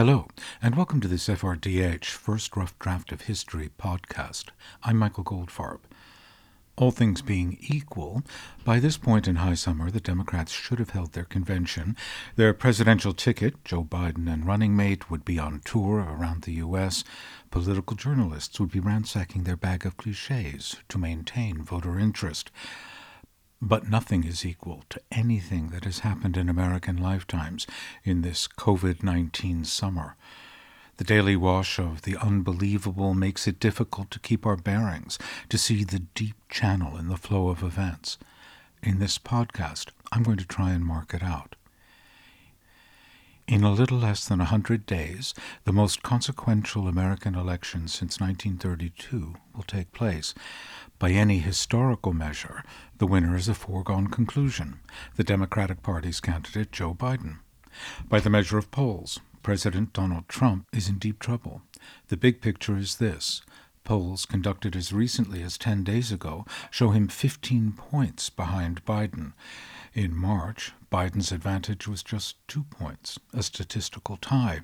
Hello, and welcome to this FRDH First Rough Draft of History podcast. I'm Michael Goldfarb. All things being equal, by this point in high summer, the Democrats should have held their convention. Their presidential ticket, Joe Biden and running mate, would be on tour around the U.S. Political journalists would be ransacking their bag of cliches to maintain voter interest. But nothing is equal to anything that has happened in American lifetimes in this COVID 19 summer. The daily wash of the unbelievable makes it difficult to keep our bearings, to see the deep channel in the flow of events. In this podcast, I'm going to try and mark it out. In a little less than a hundred days, the most consequential American election since 1932 will take place. By any historical measure, the winner is a foregone conclusion the Democratic Party's candidate, Joe Biden. By the measure of polls, President Donald Trump is in deep trouble. The big picture is this polls conducted as recently as 10 days ago show him 15 points behind Biden. In March, Biden's advantage was just two points, a statistical tie.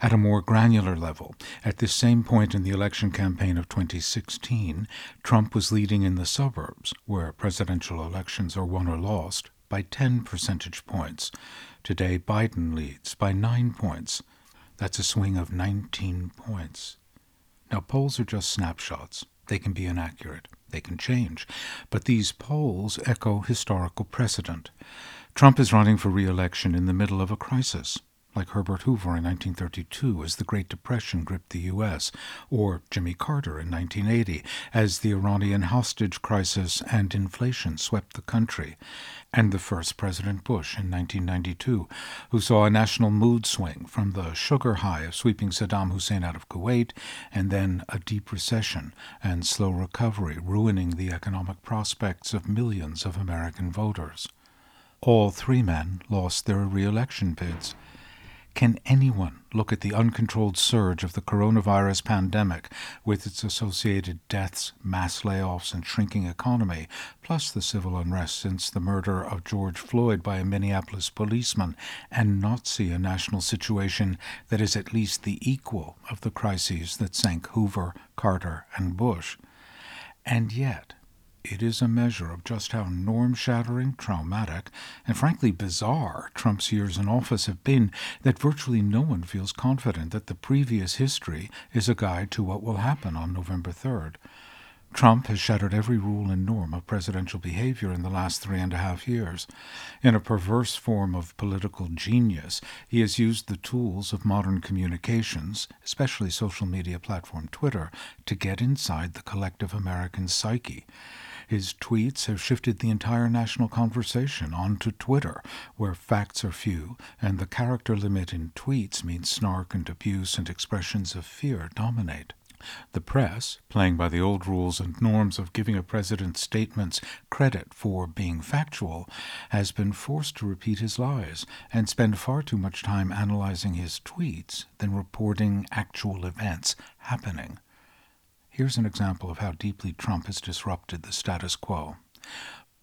At a more granular level, at this same point in the election campaign of 2016, Trump was leading in the suburbs, where presidential elections are won or lost, by 10 percentage points. Today, Biden leads by 9 points. That's a swing of 19 points. Now, polls are just snapshots. They can be inaccurate. They can change. But these polls echo historical precedent. Trump is running for re election in the middle of a crisis like Herbert Hoover in 1932 as the Great Depression gripped the U.S., or Jimmy Carter in 1980 as the Iranian hostage crisis and inflation swept the country, and the first President Bush in 1992, who saw a national mood swing from the sugar high of sweeping Saddam Hussein out of Kuwait, and then a deep recession and slow recovery ruining the economic prospects of millions of American voters. All three men lost their re election bids. Can anyone look at the uncontrolled surge of the coronavirus pandemic with its associated deaths, mass layoffs, and shrinking economy, plus the civil unrest since the murder of George Floyd by a Minneapolis policeman, and not see a national situation that is at least the equal of the crises that sank Hoover, Carter, and Bush? And yet, it is a measure of just how norm shattering, traumatic, and frankly bizarre Trump's years in office have been that virtually no one feels confident that the previous history is a guide to what will happen on November 3rd. Trump has shattered every rule and norm of presidential behavior in the last three and a half years. In a perverse form of political genius, he has used the tools of modern communications, especially social media platform Twitter, to get inside the collective American psyche. His tweets have shifted the entire national conversation onto Twitter, where facts are few and the character limit in tweets means snark and abuse and expressions of fear dominate. The press, playing by the old rules and norms of giving a president's statements credit for being factual, has been forced to repeat his lies and spend far too much time analyzing his tweets than reporting actual events happening. Here's an example of how deeply Trump has disrupted the status quo.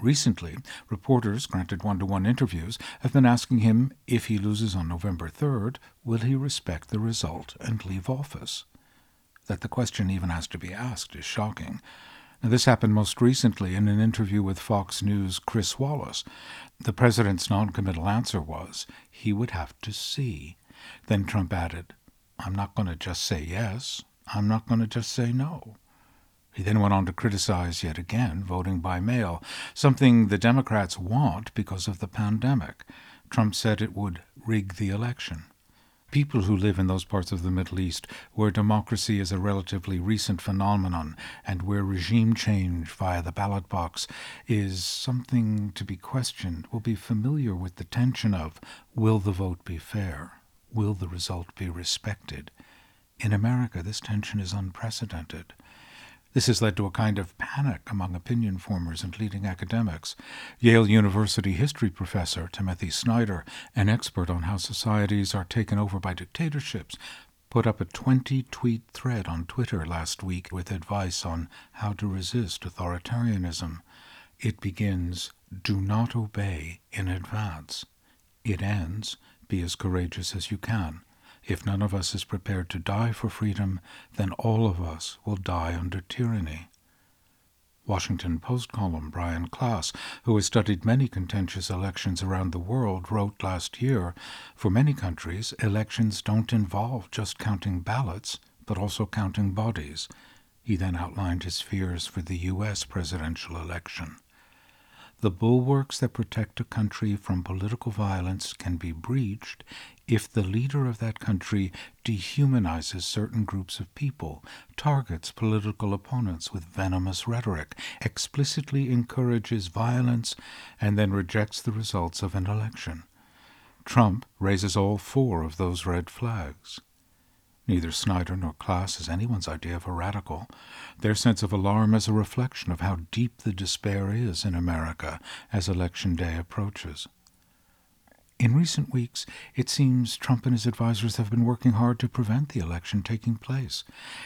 Recently, reporters granted one to one interviews have been asking him if he loses on November 3rd, will he respect the result and leave office? That the question even has to be asked is shocking. Now, this happened most recently in an interview with Fox News' Chris Wallace. The president's noncommittal answer was he would have to see. Then Trump added, I'm not going to just say yes. I'm not going to just say no. He then went on to criticize yet again voting by mail, something the Democrats want because of the pandemic. Trump said it would rig the election. People who live in those parts of the Middle East where democracy is a relatively recent phenomenon and where regime change via the ballot box is something to be questioned will be familiar with the tension of will the vote be fair? Will the result be respected? In America, this tension is unprecedented. This has led to a kind of panic among opinion formers and leading academics. Yale University history professor Timothy Snyder, an expert on how societies are taken over by dictatorships, put up a 20 tweet thread on Twitter last week with advice on how to resist authoritarianism. It begins, Do not obey in advance. It ends, Be as courageous as you can. If none of us is prepared to die for freedom, then all of us will die under tyranny. Washington Post column Brian Klaas, who has studied many contentious elections around the world, wrote last year For many countries, elections don't involve just counting ballots, but also counting bodies. He then outlined his fears for the U.S. presidential election. The bulwarks that protect a country from political violence can be breached if the leader of that country dehumanizes certain groups of people, targets political opponents with venomous rhetoric, explicitly encourages violence, and then rejects the results of an election. Trump raises all four of those red flags. Neither Snyder nor Klaas is anyone's idea of a radical. Their sense of alarm is a reflection of how deep the despair is in America as Election Day approaches. In recent weeks, it seems Trump and his advisers have been working hard to prevent the election taking place.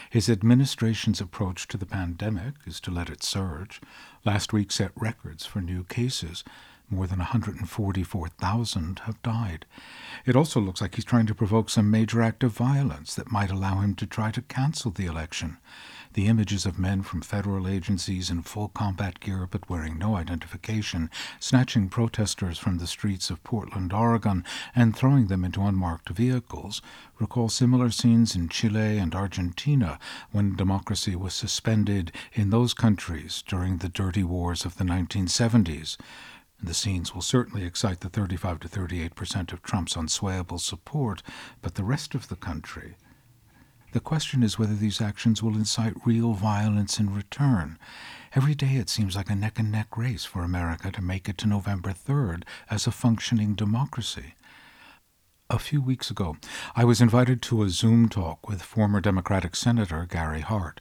His administration's approach to the pandemic is to let it surge. Last week set records for new cases. More than 144,000 have died. It also looks like he's trying to provoke some major act of violence that might allow him to try to cancel the election. The images of men from federal agencies in full combat gear but wearing no identification, snatching protesters from the streets of Portland, Oregon, and throwing them into unmarked vehicles recall similar scenes in Chile and Argentina when democracy was suspended in those countries during the dirty wars of the 1970s. The scenes will certainly excite the 35 to 38 percent of Trump's unswayable support, but the rest of the country. The question is whether these actions will incite real violence in return. Every day it seems like a neck and neck race for America to make it to November 3rd as a functioning democracy. A few weeks ago, I was invited to a Zoom talk with former Democratic Senator Gary Hart.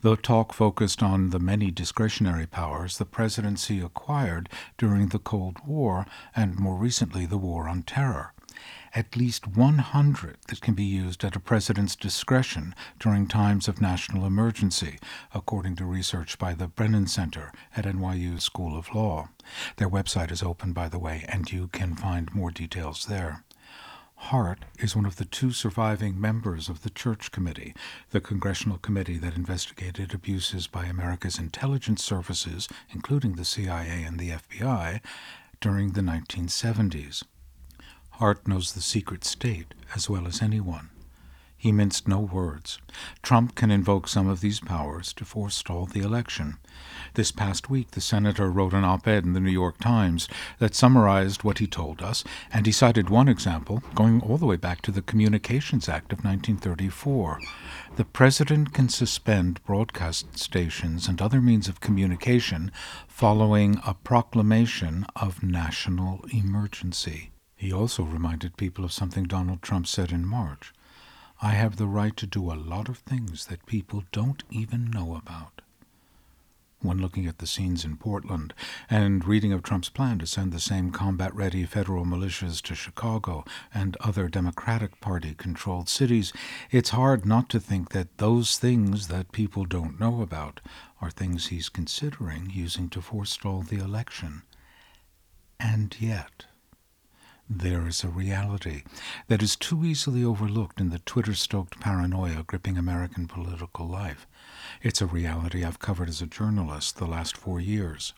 The talk focused on the many discretionary powers the presidency acquired during the Cold War and more recently the War on Terror. At least 100 that can be used at a president's discretion during times of national emergency, according to research by the Brennan Center at NYU School of Law. Their website is open, by the way, and you can find more details there. Hart is one of the two surviving members of the Church Committee, the congressional committee that investigated abuses by America's intelligence services, including the CIA and the FBI, during the 1970s. Hart knows the secret state as well as anyone. He minced no words. Trump can invoke some of these powers to forestall the election. This past week, the senator wrote an op ed in the New York Times that summarized what he told us, and he cited one example going all the way back to the Communications Act of 1934. The president can suspend broadcast stations and other means of communication following a proclamation of national emergency. He also reminded people of something Donald Trump said in March. I have the right to do a lot of things that people don't even know about. When looking at the scenes in Portland and reading of Trump's plan to send the same combat ready federal militias to Chicago and other Democratic Party controlled cities, it's hard not to think that those things that people don't know about are things he's considering using to forestall the election. And yet, there is a reality that is too easily overlooked in the Twitter stoked paranoia gripping American political life. It's a reality I've covered as a journalist the last four years.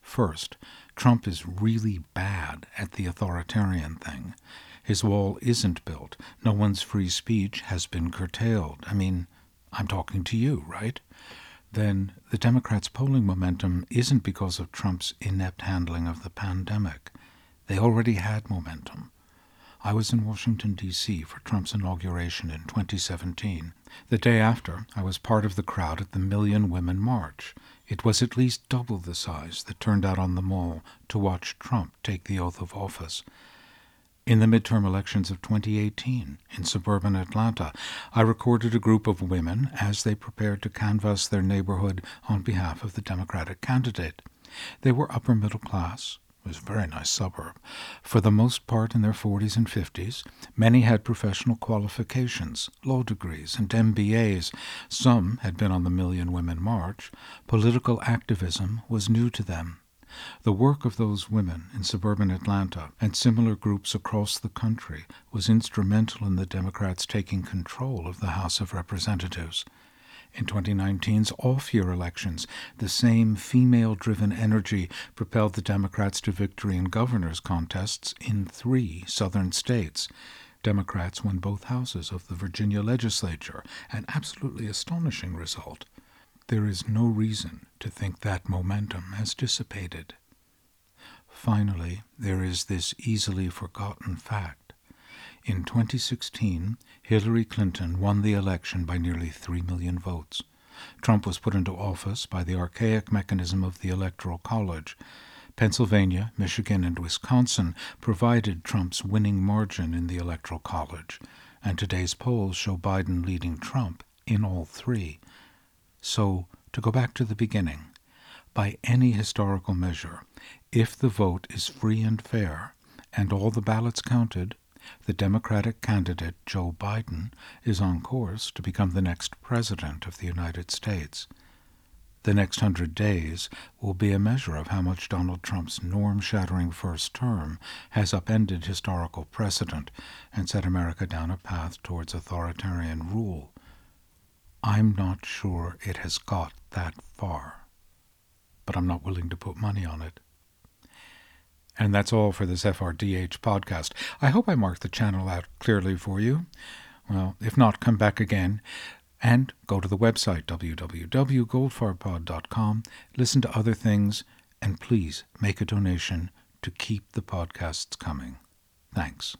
First, Trump is really bad at the authoritarian thing. His wall isn't built. No one's free speech has been curtailed. I mean, I'm talking to you, right? Then the Democrats' polling momentum isn't because of Trump's inept handling of the pandemic. They already had momentum. I was in Washington, D.C. for Trump's inauguration in 2017. The day after, I was part of the crowd at the Million Women March. It was at least double the size that turned out on the mall to watch Trump take the oath of office. In the midterm elections of 2018 in suburban Atlanta, I recorded a group of women as they prepared to canvass their neighborhood on behalf of the Democratic candidate. They were upper middle class, it was a very nice suburb. For the most part in their 40s and 50s, many had professional qualifications, law degrees, and MBAs. Some had been on the Million Women March. Political activism was new to them. The work of those women in suburban Atlanta and similar groups across the country was instrumental in the Democrats taking control of the House of Representatives. In 2019's off year elections, the same female driven energy propelled the Democrats to victory in governor's contests in three southern states. Democrats won both houses of the Virginia legislature, an absolutely astonishing result. There is no reason to think that momentum has dissipated. Finally, there is this easily forgotten fact. In 2016, Hillary Clinton won the election by nearly 3 million votes. Trump was put into office by the archaic mechanism of the Electoral College. Pennsylvania, Michigan, and Wisconsin provided Trump's winning margin in the Electoral College, and today's polls show Biden leading Trump in all three. So, to go back to the beginning, by any historical measure, if the vote is free and fair, and all the ballots counted, the Democratic candidate Joe Biden is on course to become the next President of the United States. The next hundred days will be a measure of how much Donald Trump's norm shattering first term has upended historical precedent and set America down a path towards authoritarian rule. I'm not sure it has got that far, but I'm not willing to put money on it. And that's all for this FRDH podcast. I hope I marked the channel out clearly for you. Well, if not, come back again and go to the website www.goldfarbpod.com, listen to other things, and please make a donation to keep the podcasts coming. Thanks.